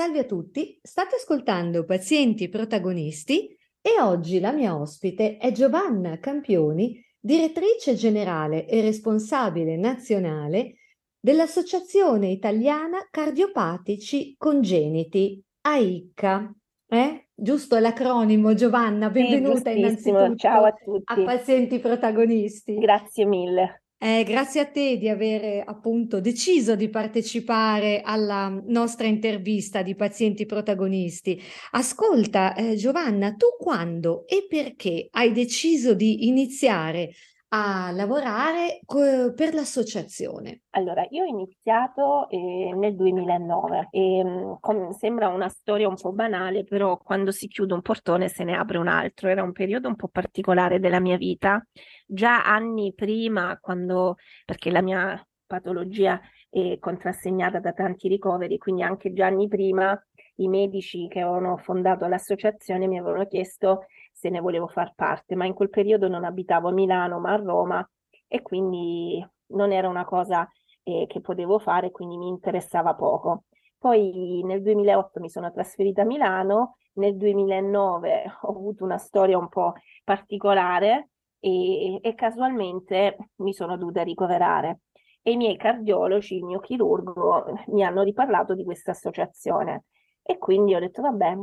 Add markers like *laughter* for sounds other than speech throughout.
Salve a tutti, state ascoltando Pazienti Protagonisti e oggi la mia ospite è Giovanna Campioni, direttrice generale e responsabile nazionale dell'Associazione Italiana Cardiopatici Congeniti, AICA. Eh? Giusto l'acronimo, Giovanna, benvenuta sì, innanzitutto Ciao a tutti. a Pazienti Protagonisti. Grazie mille. Eh, grazie a te di aver appunto deciso di partecipare alla nostra intervista di pazienti protagonisti. Ascolta, eh, Giovanna, tu quando e perché hai deciso di iniziare a lavorare co- per l'associazione? Allora, io ho iniziato eh, nel 2009 e mh, com- sembra una storia un po' banale, però quando si chiude un portone se ne apre un altro. Era un periodo un po' particolare della mia vita. Già anni prima, quando, perché la mia patologia è contrassegnata da tanti ricoveri, quindi anche già anni prima i medici che avevano fondato l'associazione mi avevano chiesto se ne volevo far parte, ma in quel periodo non abitavo a Milano ma a Roma e quindi non era una cosa eh, che potevo fare, quindi mi interessava poco. Poi nel 2008 mi sono trasferita a Milano, nel 2009 ho avuto una storia un po' particolare e, e casualmente mi sono dovuta ricoverare. E i miei cardiologi, il mio chirurgo, mi hanno riparlato di questa associazione. E quindi ho detto vabbè,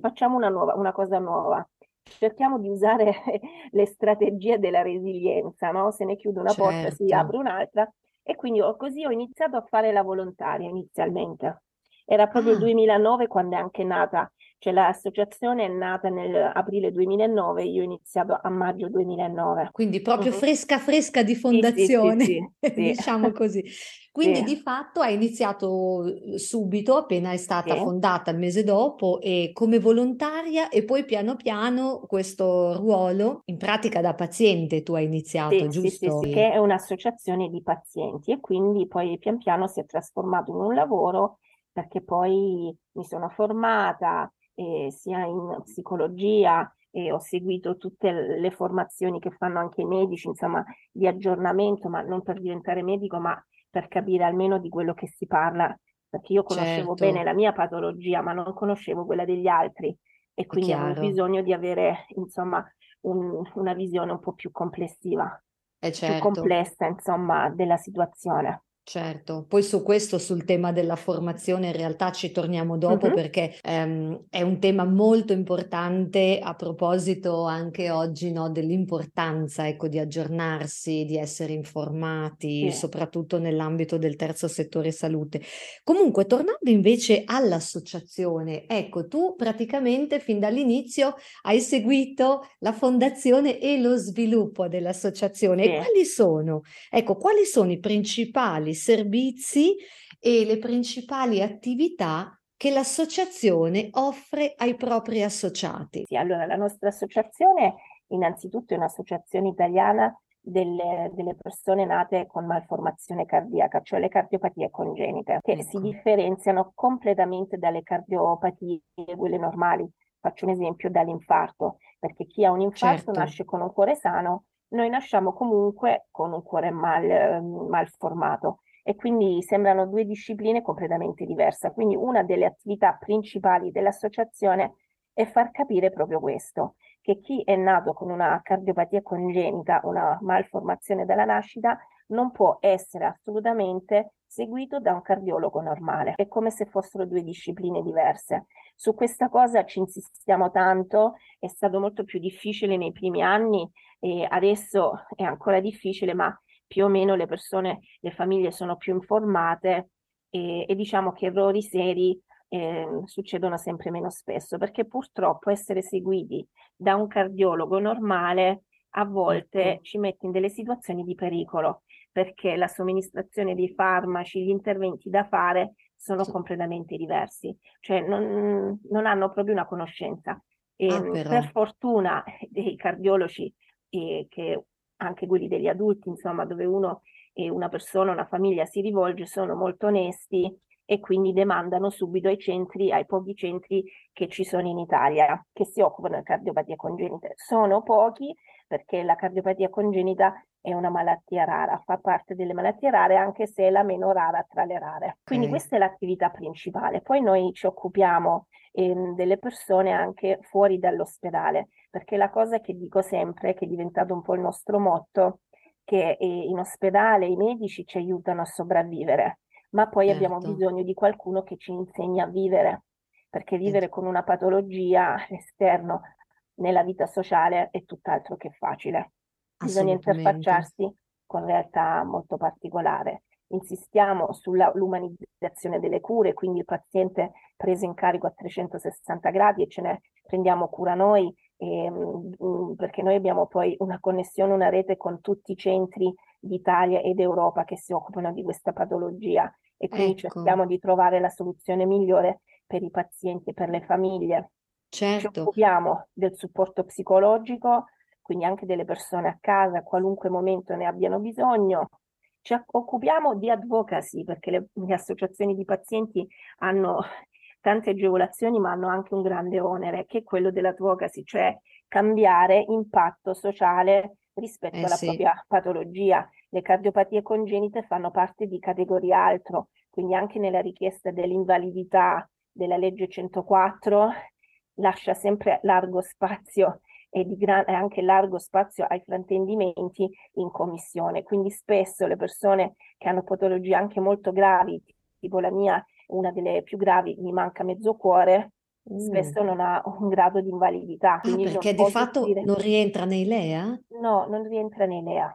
facciamo una, nuova, una cosa nuova cerchiamo di usare *laughs* le strategie della resilienza, no? Se ne chiude una certo. porta, si certo. apre un'altra. E quindi ho, così ho iniziato a fare la volontaria inizialmente. Era proprio ah. il 2009 quando è anche nata, cioè l'associazione è nata nell'aprile 2009, io ho iniziato a maggio 2009. Quindi proprio uh-huh. fresca fresca di fondazione, sì, sì, sì, *laughs* diciamo così. *laughs* Quindi di fatto hai iniziato subito, appena è stata fondata il mese dopo, e come volontaria e poi piano piano questo ruolo, in pratica da paziente tu hai iniziato, giusto? Sì, sì, che è un'associazione di pazienti e quindi poi pian piano si è trasformato in un lavoro perché poi mi sono formata eh, sia in psicologia e ho seguito tutte le formazioni che fanno anche i medici, insomma, di aggiornamento, ma non per diventare medico, ma per capire almeno di quello che si parla, perché io conoscevo certo. bene la mia patologia, ma non conoscevo quella degli altri e quindi avevo bisogno di avere, insomma, un, una visione un po' più complessiva, certo. più complessa, insomma, della situazione. Certo, poi su questo, sul tema della formazione, in realtà ci torniamo dopo uh-huh. perché ehm, è un tema molto importante a proposito anche oggi no, dell'importanza ecco, di aggiornarsi, di essere informati, sì. soprattutto nell'ambito del terzo settore salute. Comunque, tornando invece all'associazione, ecco, tu praticamente fin dall'inizio hai seguito la fondazione e lo sviluppo dell'associazione. Sì. E quali sono? Ecco, quali sono i principali servizi e le principali attività che l'associazione offre ai propri associati. Sì, allora la nostra associazione innanzitutto è un'associazione italiana delle, delle, persone nate con malformazione cardiaca, cioè le cardiopatie congenite, che ecco. si differenziano completamente dalle cardiopatie, quelle normali. Faccio un esempio dall'infarto, perché chi ha un infarto certo. nasce con un cuore sano, noi nasciamo comunque con un cuore mal, mal formato e quindi sembrano due discipline completamente diverse. Quindi una delle attività principali dell'associazione è far capire proprio questo, che chi è nato con una cardiopatia congenita, una malformazione dalla nascita, non può essere assolutamente seguito da un cardiologo normale. È come se fossero due discipline diverse. Su questa cosa ci insistiamo tanto, è stato molto più difficile nei primi anni e adesso è ancora difficile, ma più o meno le persone, le famiglie sono più informate e, e diciamo che errori seri eh, succedono sempre meno spesso, perché purtroppo essere seguiti da un cardiologo normale a volte mm. ci mette in delle situazioni di pericolo, perché la somministrazione dei farmaci, gli interventi da fare sono sì. completamente diversi, cioè non, non, hanno proprio una conoscenza. E, ah, per fortuna dei cardiologi eh, che anche quelli degli adulti, insomma, dove uno e una persona, una famiglia si rivolge, sono molto onesti e quindi demandano subito ai centri, ai pochi centri che ci sono in Italia, che si occupano di cardiopatia congenita. Sono pochi perché la cardiopatia congenita è una malattia rara, fa parte delle malattie rare anche se è la meno rara tra le rare. Quindi okay. questa è l'attività principale. Poi noi ci occupiamo eh, delle persone anche fuori dall'ospedale, perché la cosa che dico sempre, che è diventato un po' il nostro motto, che eh, in ospedale i medici ci aiutano a sopravvivere, ma poi certo. abbiamo bisogno di qualcuno che ci insegni a vivere, perché vivere con una patologia *laughs* esterno nella vita sociale è tutt'altro che facile. Bisogna interfacciarsi con realtà molto particolare. Insistiamo sull'umanizzazione delle cure, quindi il paziente preso in carico a 360 gradi e ce ne prendiamo cura noi, ehm, mm, perché noi abbiamo poi una connessione, una rete con tutti i centri d'Italia ed Europa che si occupano di questa patologia e quindi ecco. cerchiamo di trovare la soluzione migliore per i pazienti e per le famiglie. Certo. Ci occupiamo del supporto psicologico, quindi anche delle persone a casa, a qualunque momento ne abbiano bisogno. Ci occupiamo di advocacy perché le, le associazioni di pazienti hanno tante agevolazioni ma hanno anche un grande onere che è quello dell'advocacy, cioè cambiare impatto sociale rispetto eh alla sì. propria patologia. Le cardiopatie congenite fanno parte di categoria altro, quindi anche nella richiesta dell'invalidità della legge 104 lascia sempre largo spazio e di gran, anche largo spazio ai fraintendimenti in commissione. Quindi spesso le persone che hanno patologie anche molto gravi, tipo la mia, una delle più gravi, mi manca mezzo cuore, mm. spesso non ha un grado di invalidità. Ah, perché di fatto dire... non rientra nei LEA? No, non rientra nei LEA.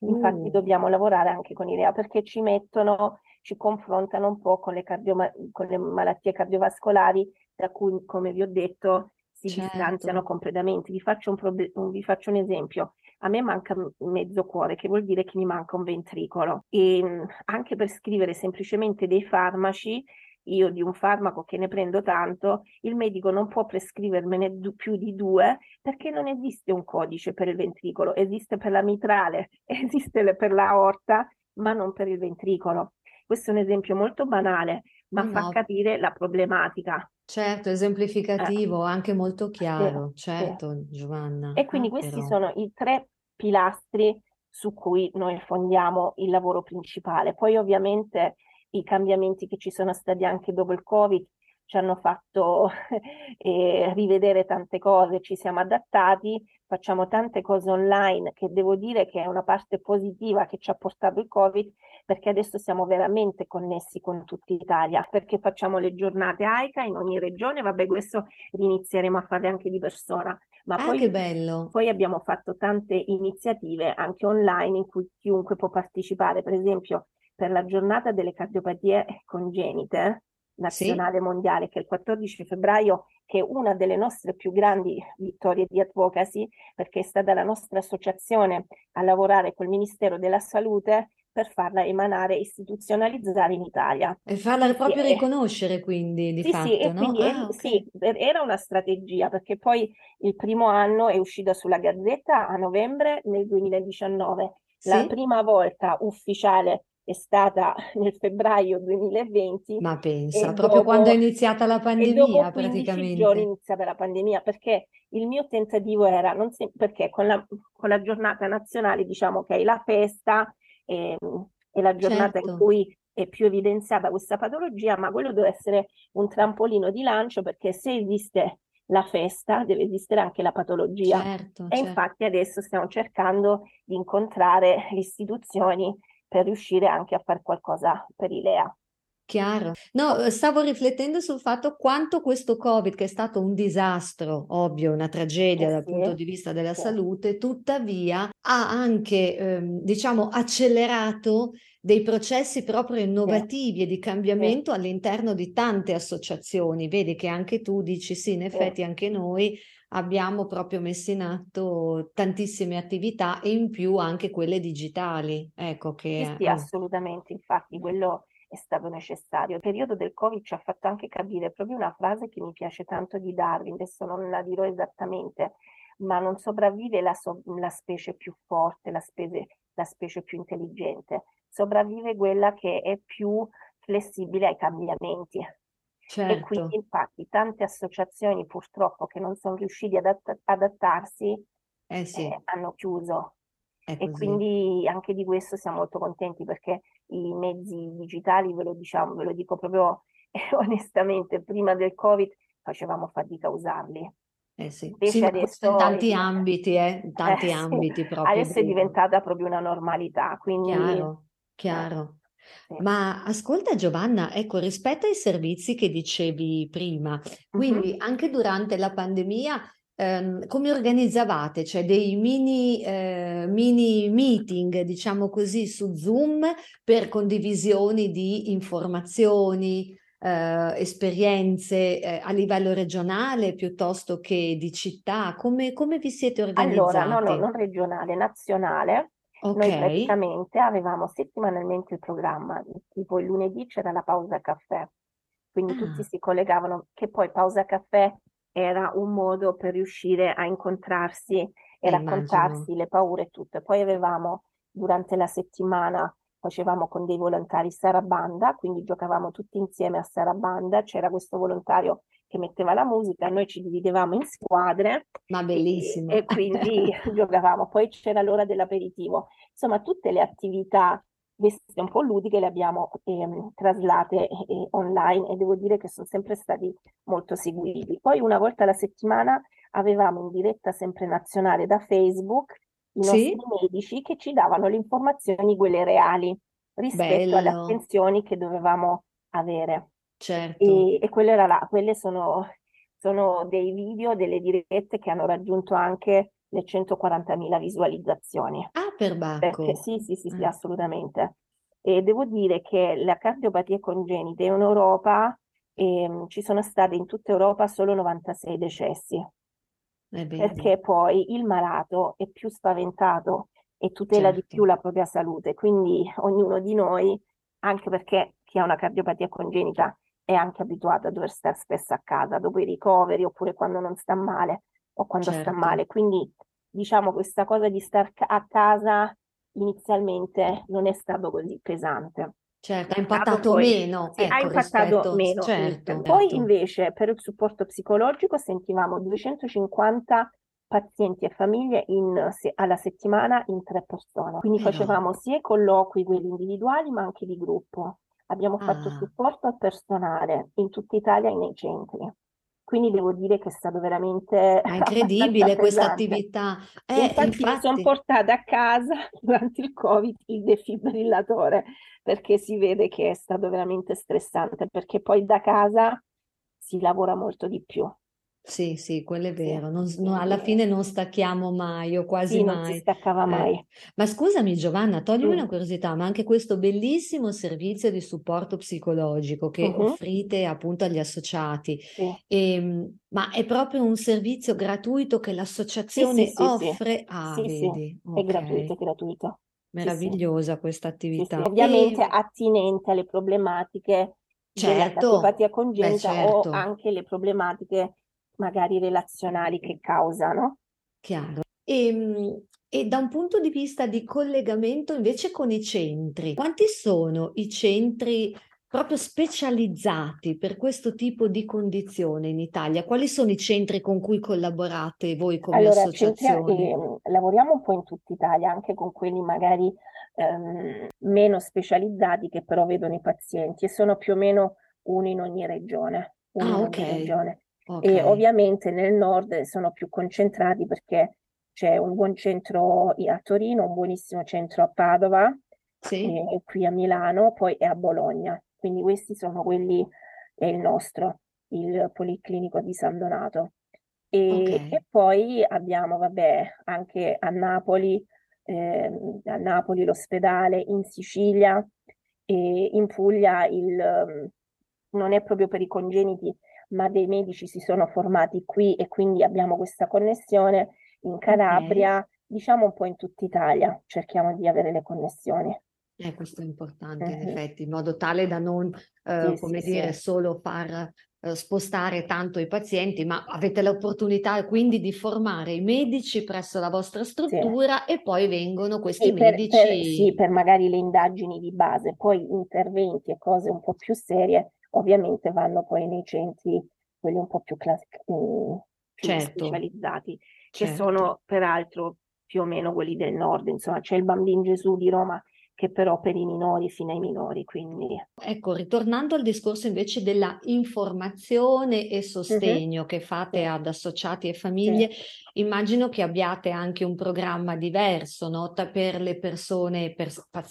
Infatti mm. dobbiamo lavorare anche con i LEA perché ci mettono, ci confrontano un po' con le, cardioma- con le malattie cardiovascolari, da cui, come vi ho detto, si certo. distanziano completamente. Vi faccio, un prob- vi faccio un esempio. A me manca mezzo cuore, che vuol dire che mi manca un ventricolo. E mm, anche per scrivere semplicemente dei farmaci, io di un farmaco che ne prendo tanto, il medico non può prescrivermene du- più di due perché non esiste un codice per il ventricolo, esiste per la mitrale, *laughs* esiste per la aorta, ma non per il ventricolo. Questo è un esempio molto banale, ma no. fa capire la problematica. Certo, esemplificativo, eh. anche molto chiaro, sì, certo. Giovanna. E quindi ah, questi però. sono i tre pilastri su cui noi fondiamo il lavoro principale. Poi ovviamente i cambiamenti che ci sono stati anche dopo il Covid ci hanno fatto *laughs* eh, rivedere tante cose, ci siamo adattati, facciamo tante cose online che devo dire che è una parte positiva che ci ha portato il Covid perché adesso siamo veramente connessi con tutta Italia, perché facciamo le giornate AICA in ogni regione, vabbè questo inizieremo a fare anche di persona. Ma ah, poi, che bello. poi abbiamo fatto tante iniziative anche online in cui chiunque può partecipare, per esempio per la giornata delle cardiopatie congenite nazionale sì. mondiale che è il 14 febbraio che è una delle nostre più grandi vittorie di advocacy perché è stata la nostra associazione a lavorare col Ministero della Salute per farla emanare e istituzionalizzare in Italia. E farla proprio sì, riconoscere quindi di sì, fatto, sì, no? quindi ah, è, okay. sì, era una strategia perché poi il primo anno è uscita sulla Gazzetta a novembre nel 2019, la sì? prima volta ufficiale è stata *laughs* nel febbraio 2020. Ma pensa, proprio dopo, quando è iniziata la pandemia praticamente. giorni è iniziata la pandemia, perché il mio tentativo era, non si, perché con la, con la giornata nazionale diciamo che è la festa e, è la giornata certo. in cui è più evidenziata questa patologia, ma quello deve essere un trampolino di lancio perché se esiste la festa deve esistere anche la patologia. Certo, e certo. infatti adesso stiamo cercando di incontrare le istituzioni per riuscire anche a fare qualcosa per i LEA. Chiaro. No, stavo riflettendo sul fatto quanto questo Covid, che è stato un disastro, ovvio, una tragedia eh dal punto di vista della sì. salute, tuttavia ha anche, ehm, diciamo, accelerato dei processi proprio innovativi sì. e di cambiamento all'interno di tante associazioni. Vedi che anche tu dici sì, in effetti anche noi abbiamo proprio messo in atto tantissime attività e in più anche quelle digitali. Ecco che... Sì, sì, assolutamente, infatti quello è stato necessario. Il periodo del Covid ci ha fatto anche capire proprio una frase che mi piace tanto di Darwin, adesso non la dirò esattamente, ma non sopravvive la, so- la specie più forte, la, spese, la specie più intelligente, sopravvive quella che è più flessibile ai cambiamenti. Certo. E quindi infatti tante associazioni purtroppo che non sono riusciti ad adatt- adattarsi eh sì. eh, hanno chiuso E quindi anche di questo siamo molto contenti perché i mezzi digitali, ve lo diciamo, ve lo dico proprio *laughs* onestamente, prima del Covid facevamo fatica a usarli. Eh sì. Sì, adesso in tanti ambiti, eh, in *laughs* tanti eh, ambiti sì. proprio. Adesso è diventata proprio una normalità, quindi... Chiaro, chiaro. Sì. Ma ascolta Giovanna, ecco, rispetto ai servizi che dicevi prima, quindi uh-huh. anche durante la pandemia, ehm, come organizzavate? Cioè dei mini, eh, mini meeting, diciamo così, su Zoom per condivisioni di informazioni, eh, esperienze eh, a livello regionale piuttosto che di città? Come, come vi siete organizzati? Allora, no, no, non regionale, nazionale. Okay. Noi praticamente avevamo settimanalmente il programma, tipo il lunedì c'era la pausa caffè, quindi ah. tutti si collegavano, che poi pausa caffè era un modo per riuscire a incontrarsi e eh, raccontarsi immagino. le paure e tutto. Poi avevamo durante la settimana facevamo con dei volontari Sarabanda, quindi giocavamo tutti insieme a Sarabanda, c'era questo volontario che metteva la musica, noi ci dividevamo in squadre. Ma bellissimo. E, e quindi *laughs* giocavamo, poi c'era l'ora dell'aperitivo. Insomma, tutte le attività queste un po' ludiche le abbiamo eh, traslate eh, online e devo dire che sono sempre stati molto seguiti. Poi una volta alla settimana avevamo in diretta sempre nazionale da Facebook i nostri sì? medici che ci davano le informazioni, quelle reali, rispetto Bello. alle attenzioni che dovevamo avere. Certo. E, e quelle, là, quelle sono, sono dei video, delle dirette che hanno raggiunto anche le 140.000 visualizzazioni. Ah, per Bacco. sì, sì, sì, sì, ah. assolutamente. E devo dire che la cardiopatia congenita in Europa eh, ci sono state in tutta Europa solo 96 decessi perché poi il malato è più spaventato e tutela certo. di più la propria salute. Quindi ognuno di noi, anche perché chi ha una cardiopatia congenita è anche abituato a dover stare spesso a casa dopo i ricoveri oppure quando non sta male o quando certo. sta male. Quindi diciamo questa cosa di stare a casa inizialmente non è stato così pesante. Certo, ha impattato poi, meno. Sì, ecco, ha impattato rispetto, meno. Certo, poi certo. invece per il supporto psicologico sentivamo 250 pazienti e famiglie in, se, alla settimana in tre persone. Quindi Però... facevamo sia i colloqui, quelli individuali, ma anche di gruppo. Abbiamo ah. fatto supporto al personale in tutta Italia e nei centri. Quindi devo dire che è stato veramente... È *laughs* incredibile questa attività. Eh, infatti, infatti mi sono portata a casa *laughs* durante il Covid il defibrillatore perché si vede che è stato veramente stressante, perché poi da casa si lavora molto di più. Sì, sì, quello è vero. Non, non, alla fine non stacchiamo mai o quasi sì, mai. Non si staccava eh. mai. Ma scusami Giovanna, toglimi mm. una curiosità, ma anche questo bellissimo servizio di supporto psicologico che uh-huh. offrite appunto agli associati, sì. e, ehm, ma è proprio un servizio gratuito che l'associazione sì, offre? Ah, vedi. Okay. È gratuito, è gratuito. Meravigliosa questa attività. Ovviamente e... attinente alle problematiche certo. della congenita Beh, certo. o anche le problematiche magari relazionali che causano. Chiaro. E, ehm, e da un punto di vista di collegamento invece con i centri, quanti sono i centri proprio specializzati per questo tipo di condizione in Italia? Quali sono i centri con cui collaborate voi come allora, associazione? Eh, lavoriamo un po' in tutta Italia, anche con quelli magari ehm, meno specializzati che però vedono i pazienti e sono più o meno uno in ogni regione. ah, ok. Regione. Okay. E ovviamente nel nord sono più concentrati perché c'è un buon centro a Torino, un buonissimo centro a Padova, sì. e qui a Milano, poi è a Bologna. Quindi questi sono quelli, è il nostro, il Policlinico di San Donato. E, okay. e poi abbiamo, vabbè, anche a Napoli, eh, a Napoli l'ospedale, in Sicilia e in Puglia il, non è proprio per i congeniti, ma dei medici si sono formati qui e quindi abbiamo questa connessione in Calabria, okay. diciamo un po' in tutta Italia, cerchiamo di avere le connessioni. Eh, questo è importante in effetti, in modo tale da non, eh, Sì, come sì, dire, sì. solo far eh, spostare tanto i pazienti, ma avete l'opportunità quindi di formare i medici presso la vostra struttura e poi vengono questi Sì, per, per- sì, medici. per magari le indagini di base, poi interventi e cose un po' più serie, ovviamente vanno poi nei centri, quelli un po' più, classici, più Certo, specializzati, che certo. sono peraltro più o meno quelli del nord, insomma c'è il Bambino Gesù di Roma che però per i minori, fino ai minori, quindi... Ecco, ritornando al discorso invece della informazione e sostegno uh-huh. che fate sì. ad associati e famiglie, sì. immagino che abbiate anche un programma diverso, no? per le persone, per,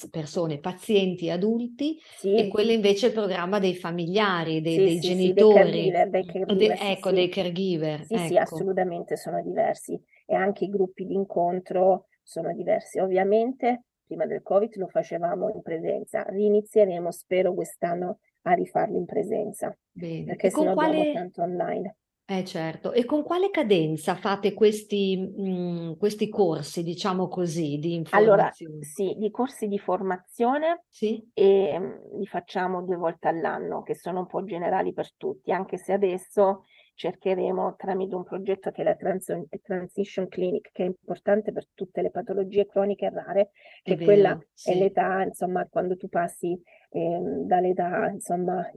persone, pazienti adulti sì. e quello invece è il programma dei familiari, dei, dei genitori. Dei caregiver, dei caregiver, de- ecco, dei caregiver. Sì, ecco. sì, assolutamente sono diversi e anche i gruppi di incontro sono diversi. Ovviamente prima del Covid lo facevamo in presenza, rinizieremo, spero quest'anno a rifarlo in presenza, Bene. perché se no quale... tanto online. Eh certo, e con quale cadenza fate questi, mh, mm, questi corsi, diciamo così, di informazione? Allora, sì, di corsi di formazione sì? e mh, mm, li facciamo due volte all'anno, che sono un po' generali per tutti, anche se adesso cercheremo tramite un progetto che è la Trans- Transition Clinic, che è importante per tutte le patologie croniche rare, che è quella sì. è l'età, insomma, quando tu passi eh, dall'età, insomma,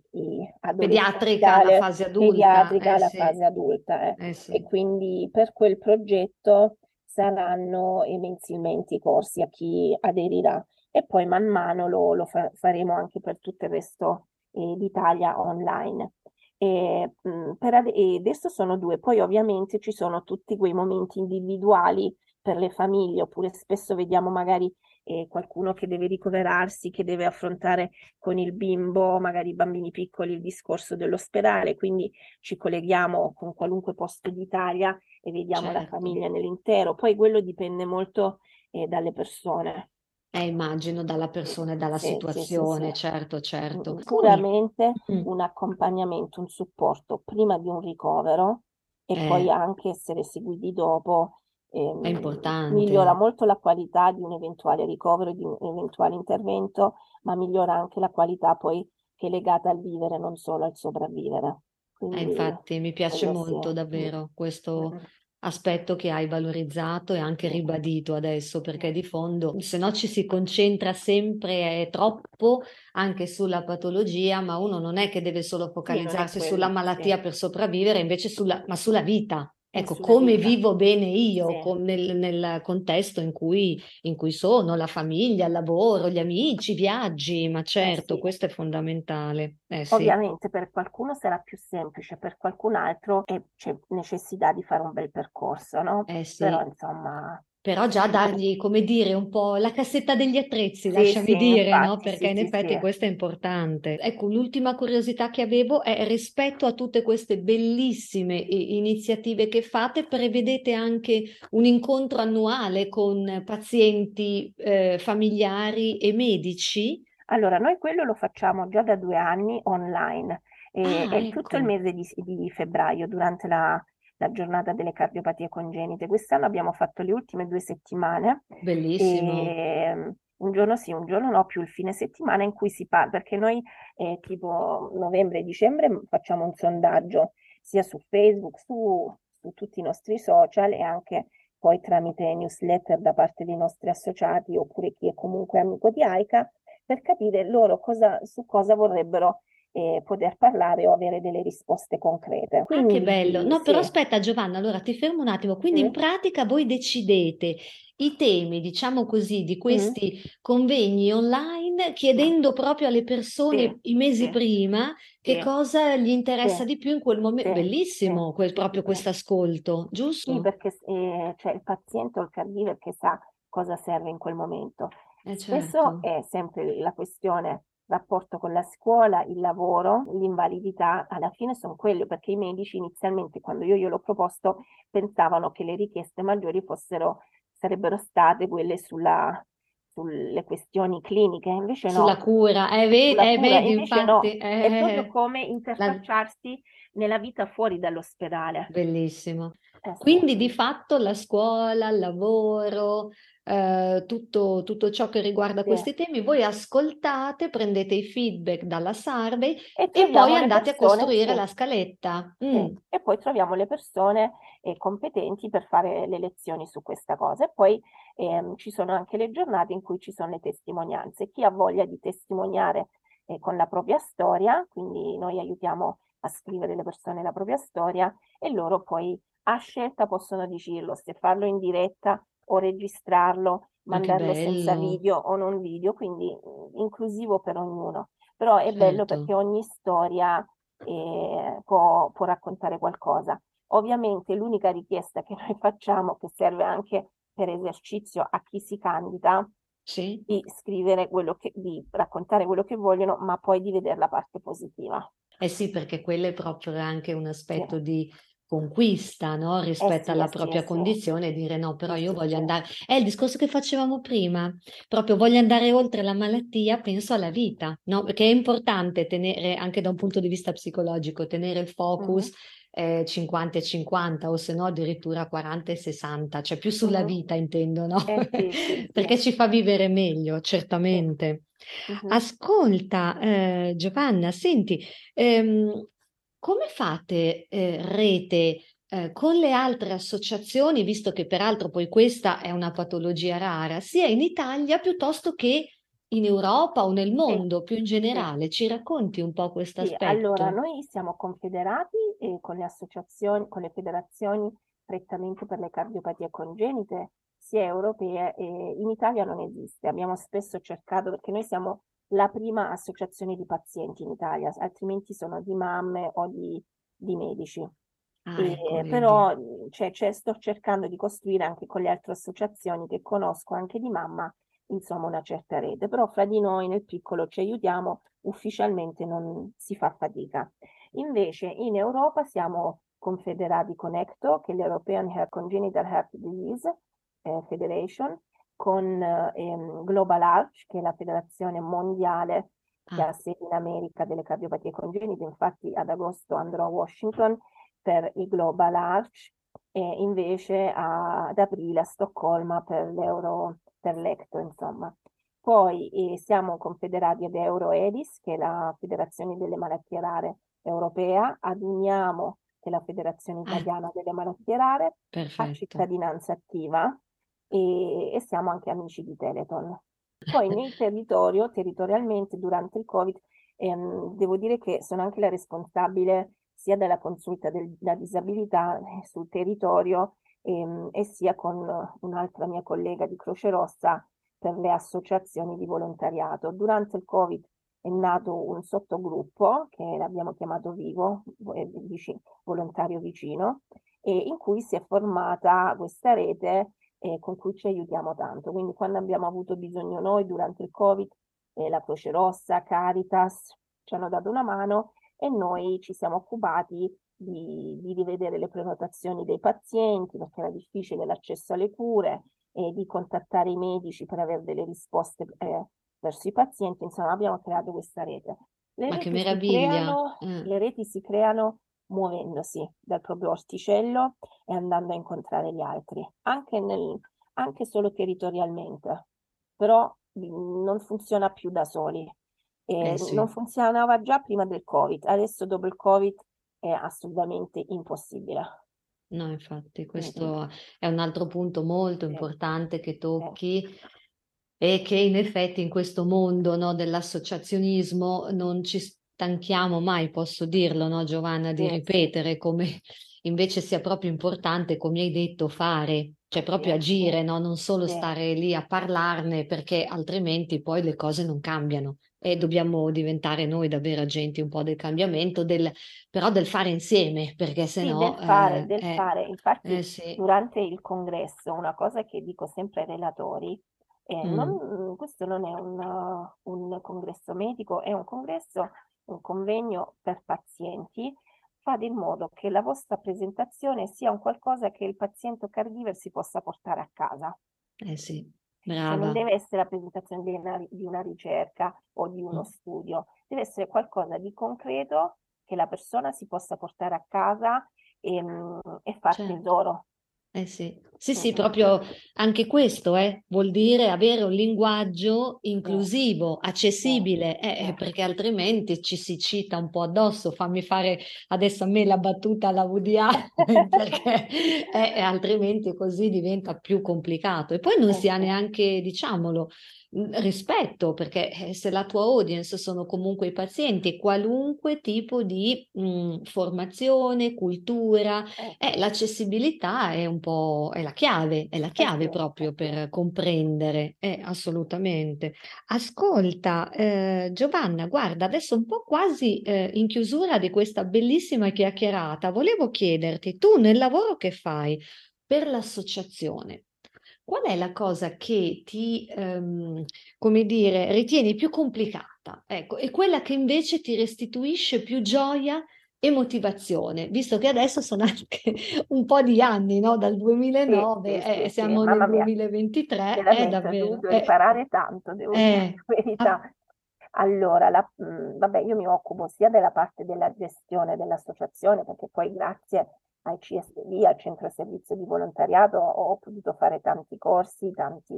pediatrica alla fase adulta. Pediatrica eh, alla sì. fase adulta. Eh. eh sì. E quindi per quel progetto saranno mensilmente i corsi a chi aderirà e poi man mano lo, lo fa- faremo anche per tutto il resto eh, d'Italia online. E, mh, per ad- e adesso sono due, poi ovviamente ci sono tutti quei momenti individuali per le famiglie, oppure spesso vediamo magari eh, qualcuno che deve ricoverarsi, che deve affrontare con il bimbo, magari i bambini piccoli, il discorso dell'ospedale, quindi ci colleghiamo con qualunque posto d'Italia e vediamo certo. la famiglia nell'intero. Poi quello dipende molto eh, dalle persone. Eh, immagino dalla persona e dalla sì, situazione, sì, sì, certo, certo. Sicuramente mm. un accompagnamento, un supporto prima di un ricovero e eh. poi anche essere seguiti dopo. Ehm, È importante. Migliora molto la qualità di un eventuale ricovero, di un eventuale intervento, ma migliora anche la qualità poi che è legata al vivere, non solo al sopravvivere. Eh, Quindi, eh, infatti mi piace molto davvero questo, mm aspetto che hai valorizzato e anche ribadito adesso, perché di fondo se no ci si concentra sempre troppo anche sulla patologia, ma uno non è che deve solo focalizzarsi sì, sulla malattia sì. per sopravvivere, invece sulla, ma sulla vita. Ecco, come vita. vivo bene io sì. con, nel, nel, contesto in cui, in cui, sono, la famiglia, il lavoro, gli amici, i viaggi, ma eh, certo, eh sì. questo è fondamentale. Eh, Ovviamente sì. per qualcuno sarà più semplice, per qualcun altro c'è necessità di fare un bel percorso, no? Eh Però insomma però già dargli, come dire, un po' la cassetta degli attrezzi, sì, lasciami sì, dire, infatti, no? Perché sì, in effetti questo è importante. Ecco, l'ultima curiosità che avevo è rispetto a tutte queste bellissime iniziative che fate, prevedete anche un incontro annuale con pazienti, eh, familiari e medici? Allora, noi quello lo facciamo già da due anni online. E, ah, è ecco. tutto il mese di, di febbraio, durante la, la giornata delle cardiopatie congenite. Quest'anno abbiamo fatto le ultime due settimane. Bellissimo. E, un giorno sì, un giorno no, più il fine settimana in cui si parla, perché noi eh, tipo novembre e dicembre facciamo un sondaggio sia su Facebook, su, su tutti i nostri social e anche poi tramite newsletter da parte dei nostri associati oppure chi è comunque amico di AICA per capire loro cosa, su cosa vorrebbero e poter parlare o avere delle risposte concrete. Quindi, ah, che bello. No, sì. però aspetta Giovanna, allora ti fermo un attimo. Quindi sì. in pratica voi decidete i temi, diciamo così, di questi mm. convegni online chiedendo proprio alle persone sì. i mesi prima che cosa gli interessa di più in quel momento. Bellissimo quel, proprio questo ascolto, giusto? Sì, perché eh, cioè, il paziente o il caregiver che sa cosa serve in quel momento. Eh, certo. Spesso è sempre la questione rapporto con la scuola, il lavoro, l'invalidità, alla fine sono quello, perché i medici inizialmente, quando io gliel'ho proposto, pensavano che le richieste maggiori fossero, sarebbero state quelle sulla, sulle questioni cliniche, invece no. Sulla cura, eh, vedi, eh, vedi infatti. No. Eh, è proprio come interfacciarsi la... nella vita fuori dall'ospedale. Bellissimo. Eh, Quindi sì. di fatto la scuola, il lavoro, eh, tutto, tutto, ciò che riguarda sì. questi temi, voi ascoltate, prendete i feedback dalla Survey e, e poi andate persone, a costruire sì. la scaletta. Mm. E poi troviamo le persone eh, competenti per fare le lezioni su questa cosa. E poi ehm, ci sono anche le giornate in cui ci sono le testimonianze. Chi ha voglia di testimoniare eh, con la propria storia, quindi noi aiutiamo a scrivere le persone la propria storia e loro poi a scelta possono dirlo, se farlo in diretta o registrarlo, mandarlo senza video o non video, quindi mm, inclusivo per ognuno. Però è certo. bello perché ogni storia eh, può, può raccontare qualcosa. Ovviamente l'unica richiesta che noi facciamo, che serve anche per esercizio a chi si candida, sì. di scrivere quello che, di raccontare quello che vogliono, ma poi di vedere la parte positiva. Eh sì, perché quello è proprio anche un aspetto sì. di conquista no? rispetto eh sì, alla eh propria sì, condizione e dire no, però io voglio andare. È il discorso che facevamo prima, proprio voglio andare oltre la malattia, penso alla vita, no? Perché è importante tenere, anche da un punto di vista psicologico, tenere il focus. Mm-hmm. Eh, 50 e 50 o se no addirittura 40 e 60, cioè più sulla mm-hmm. vita intendo, no? Eh, *laughs* sì, Perché ci fa vivere meglio, certamente. Mm-hmm. Ascolta, eh, Giovanna, senti, ehm, come fate eh, rete eh, con le altre associazioni, visto che peraltro poi questa è una patologia rara, sia in Italia piuttosto che in Europa o nel mondo sì. più in generale? Ci racconti un po' questo sì, aspetto? Allora, noi siamo confederati eh, con le associazioni, con le federazioni prettamente per le cardiopatie congenite, sia europee, e in Italia non esiste. Abbiamo spesso cercato, perché noi siamo la prima associazione di pazienti in Italia, altrimenti sono di mamme o di, di medici. Ah, ecco, però cioè, cioè, sto cercando di costruire anche con le altre associazioni che conosco anche di mamma, insomma, una certa rete, però fra di noi nel piccolo ci aiutiamo, ufficialmente non si fa fatica. Invece in Europa siamo confederati con ECTO, che è l'European Heart Congenital Heart Disease eh, Federation, con ehm, Global Arch, che è la federazione mondiale che ah. ha sede in America delle cardiopatie congenite. Infatti ad agosto andrò a Washington per il Global Arch e invece a, ad aprile a Stoccolma per l'Euro, per l'ECTO, insomma. Poi eh, siamo confederati ad EuroEDIS, che è la federazione delle malattie rare europea, ad Uniamo, che è la federazione ah. italiana ah. delle malattie rare, Perfetto. a cittadinanza attiva, e, e siamo anche amici di Teleton. Poi nel territorio, territorialmente, durante il Covid, ehm, devo dire che sono anche la responsabile sia della consulta della disabilità eh, sul territorio ehm, e sia con un'altra mia collega di Croce Rossa per le associazioni di volontariato. Durante il Covid è nato un sottogruppo che l'abbiamo chiamato Vivo, eh, volontario vicino, e in cui si è formata questa rete eh, con cui ci aiutiamo tanto. Quindi quando abbiamo avuto bisogno noi durante il Covid, eh, la Croce Rossa, Caritas ci hanno dato una mano e noi ci siamo occupati di, di rivedere le prenotazioni dei pazienti perché era difficile l'accesso alle cure e di contattare i medici per avere delle risposte eh, verso i pazienti. Insomma, abbiamo creato questa rete. Le Ma che meraviglia! Creano, mm. Le reti si creano muovendosi dal proprio orticello e andando a incontrare gli altri, anche, nel, anche solo territorialmente, però mm, non funziona più da soli. Eh, sì. Non funzionava già prima del Covid, adesso dopo il Covid è assolutamente impossibile. No, infatti, questo mm-hmm. è un altro punto molto importante che tocchi e che in effetti in questo mondo no, dell'associazionismo non ci, stanchiamo mai, posso dirlo, no, Giovanna, di ripetere come invece sia proprio importante, come hai detto, fare, cioè proprio agire, no? non solo stare lì a parlarne, perché altrimenti poi le cose non cambiano e dobbiamo diventare noi davvero agenti un po' del cambiamento, del, però del fare insieme, perché se no... Del fare, eh, del eh, fare. Infatti eh, sì. durante il congresso una cosa che dico sempre ai relatori, eh, mm. non, questo non è un, un congresso medico, è un congresso un convegno per pazienti, fate in modo che la vostra presentazione sia un qualcosa che il paziente caregiver si possa portare a casa. Eh sì, brava. Cioè non deve essere la presentazione di una, di una ricerca o di uno mm. studio, deve essere qualcosa di concreto che la persona si possa portare a casa e, mm, e far certo. tesoro eh sì. Sì, sì, proprio anche questo eh, vuol dire avere un linguaggio inclusivo, accessibile, eh, eh, perché altrimenti ci si cita un po' addosso. Fammi fare adesso a me la battuta alla Woody *laughs* perché eh, altrimenti così diventa più complicato. E poi non si ha neanche, diciamolo, rispetto, perché eh, se la tua audience sono comunque i pazienti, qualunque tipo di mh, formazione, cultura, eh, l'accessibilità è un po' è la chiave, è la chiave proprio per comprendere, eh, assolutamente. Ascolta, eh, Giovanna, guarda, adesso un po' quasi eh, in chiusura di questa bellissima chiacchierata, volevo chiederti, tu nel lavoro che fai per l'associazione, qual è la cosa che ti, ehm, come dire, ritieni più complicata? Ecco, e quella che invece ti restituisce più gioia e motivazione, visto che adesso sono anche *laughs* un po' di anni, no? Dal 2009, sì, sì, eh, siamo sì, nel mamma mia, 2023, è davvero... dovuto eh, imparare tanto, devo dire eh, la verità. Allora, la- mh, vabbè, io mi occupo sia della parte della gestione dell'associazione, perché poi grazie al CSV, al Centro Servizio di Volontariato, ho potuto fare tanti corsi, tanti,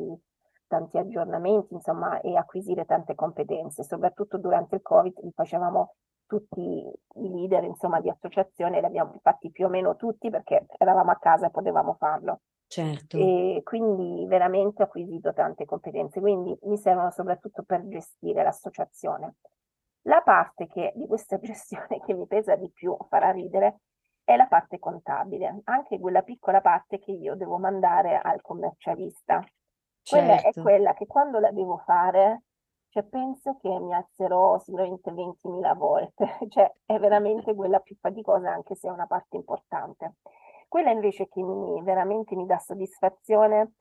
tanti aggiornamenti, insomma, e acquisire tante competenze. Soprattutto durante il Covid li facevamo tutti i leader, insomma, di associazione, li abbiamo fatti più o meno tutti perché eravamo a casa e potevamo farlo. certo, E quindi veramente ho acquisito tante competenze, quindi mi servono soprattutto per gestire l'associazione. La parte che, di questa *laughs* gestione che mi pesa di più, farà ridere, è la parte contabile, anche quella piccola parte che io devo mandare al commercialista. Quella è certo, quella che quando la devo fare, cioè penso che mi alzerò sicuramente 20.000 volte, *laughs* cioè è veramente quella più faticosa anche se è una parte importante. Quella invece che mi, veramente mi dà soddisfazione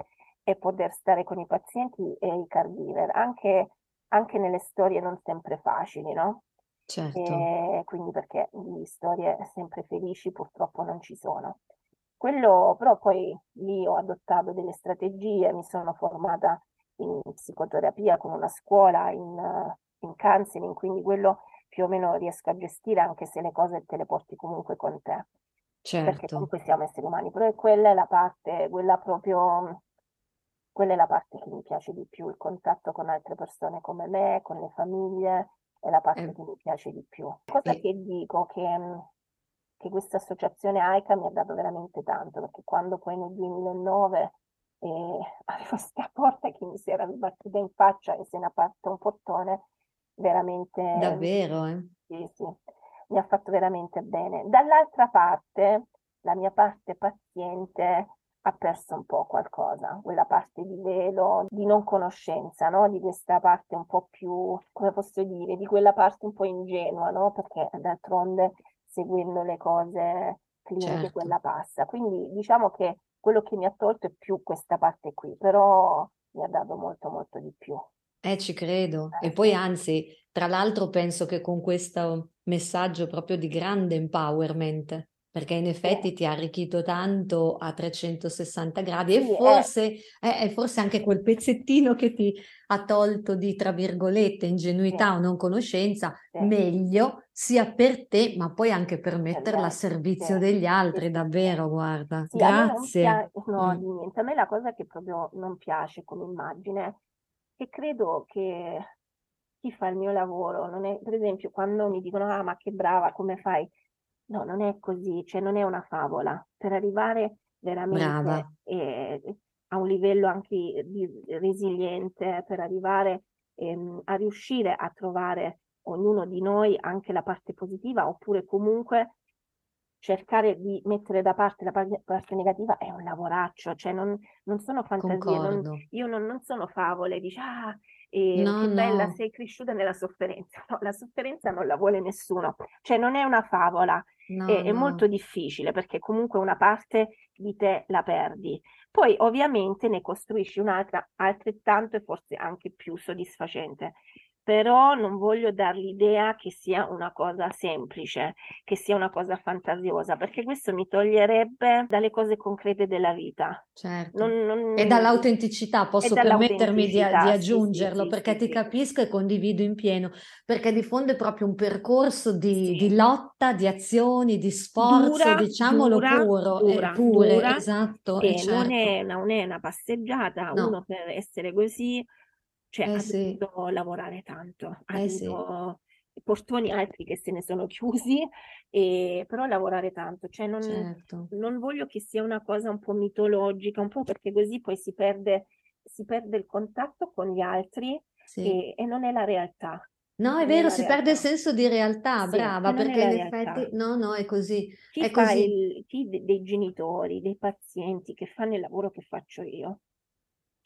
è poter stare con i pazienti e i caregiver, anche, anche nelle storie non sempre facili, no? certo, E quindi perché di storie sempre felici purtroppo non ci sono. Quello però poi lì ho adottato delle strategie, mi sono formata in psicoterapia con una scuola, in, eh, in counseling, quindi quello più o meno riesco a gestire anche se le cose te le porti comunque con te, perché certo. comunque siamo esseri umani, però quella è la parte, quella proprio, quella è la parte che mi piace di più, il contatto con altre persone come me, con le famiglie, è la parte Eh, che mi piace di più. Cosa e- che dico che, che questa associazione AICA mi ha dato veramente tanto, perché quando poi nel 2009 eh, *laughs* avevo questa porta che mi si era ribattuta in faccia e se ne è aperto un portone, veramente davvero, eh? sì, sì, mi ha fatto veramente bene. Dall'altra parte, la mia parte paziente ha perso un po' qualcosa, quella parte di velo, di non conoscenza, no? Di questa parte un po' più, come posso dire, di quella parte un po' ingenua, no? Perché d'altronde seguendo le cose cliniche Certo. quella passa. Quindi diciamo che quello che mi ha tolto è più questa parte qui, però mi ha dato molto molto di più. Eh, ci credo. Eh, E poi anzi, tra l'altro penso che con questo messaggio proprio di grande empowerment, perché in effetti ti ha arricchito tanto a 360 gradi e è, forse è, è forse anche quel pezzettino che ti ha tolto di, tra virgolette, ingenuità o non conoscenza, meglio sia per te, ma poi anche per metterla a servizio degli altri, davvero, guarda. Sì, Grazie. piace, no, Mm, di niente, a me la cosa che proprio non piace come immagine, che credo che chi fa il mio lavoro, non è, per esempio, quando mi dicono, ah, ma che brava, come fai? No, non è così, cioè non è una favola. Per arrivare veramente brava, eh, a un livello anche di resiliente, per arrivare ehm, a riuscire a trovare ognuno di noi anche la parte positiva, oppure comunque cercare di mettere da parte la par- parte negativa è un lavoraccio, cioè non, non sono fantasie, non- concordo. io non, non sono favole, dici, ah, eh, No, che bella, no, sei cresciuta nella sofferenza. No, la sofferenza non la vuole nessuno, cioè non è una favola, no, è, è molto difficile perché comunque una parte di te la perdi. Poi ovviamente ne costruisci un'altra altrettanto e forse anche più soddisfacente. Però non voglio dar l'idea che sia una cosa semplice, che sia una cosa fantasiosa, perché questo mi toglierebbe dalle cose concrete della vita. Certo. Non, E non... dall'autenticità È posso permettermi di, di dall'autenticità, sì, sì, aggiungerlo perché sì, ti capisco e condivido in pieno, perché di fondo è proprio un percorso di, di lotta, di azioni, di sforzo, Dura, diciamolo dura, puro, eh, dura, pure, dura, esatto, e e non certo. è, non è una passeggiata, uno No, per essere così, cioè eh ha sì, dovuto lavorare tanto, ha eh sì, portoni altri che se ne sono chiusi, e, però lavorare tanto, cioè non, certo, non voglio che sia una cosa un po' mitologica, un po' perché così poi si perde, si perde il contatto con gli altri sì, e, e non è la realtà. No, è vero, si perde il realtà. senso di realtà, Sì, brava, perché in realtà. effetti no, no, è così, Chi è così. il, chi de- dei genitori, dei pazienti che fanno il lavoro che faccio io,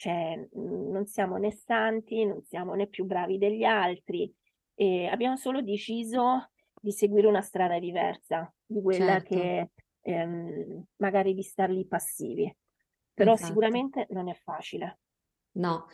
cioè non siamo né santi, non siamo né più bravi degli altri, e abbiamo solo deciso di seguire una strada diversa di quella Certo, che ehm, magari di star lì passivi. Però esatto. sicuramente non è facile. No,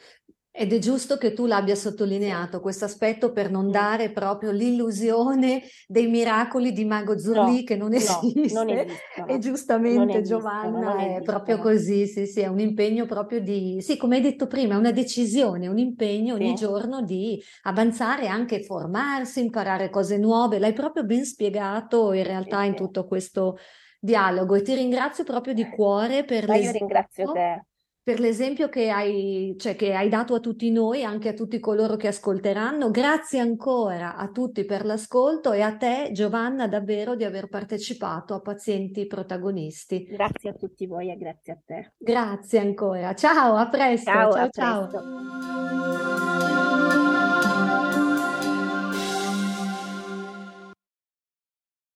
ed è giusto che tu l'abbia sottolineato questo aspetto per non mm. dare proprio l'illusione dei miracoli di Mago No, Zurlì che non no, non esiste. E giustamente Giovanna è proprio così, sì, sì, è un impegno proprio di, sì, come hai detto prima, è una decisione, un impegno ogni Sì, giorno di avanzare, anche formarsi, imparare cose nuove. L'hai proprio ben spiegato in realtà in tutto questo dialogo e ti ringrazio proprio di cuore per Ma io ringrazio te. Per l'esempio che hai, cioè, che hai dato a tutti noi, anche a tutti coloro che ascolteranno. Grazie ancora a tutti per l'ascolto e a te, Giovanna, davvero di aver partecipato a Pazienti Protagonisti. Grazie a tutti voi e grazie a te. Grazie ancora. Ciao, a presto. Ciao, Ciao, a ciao. presto.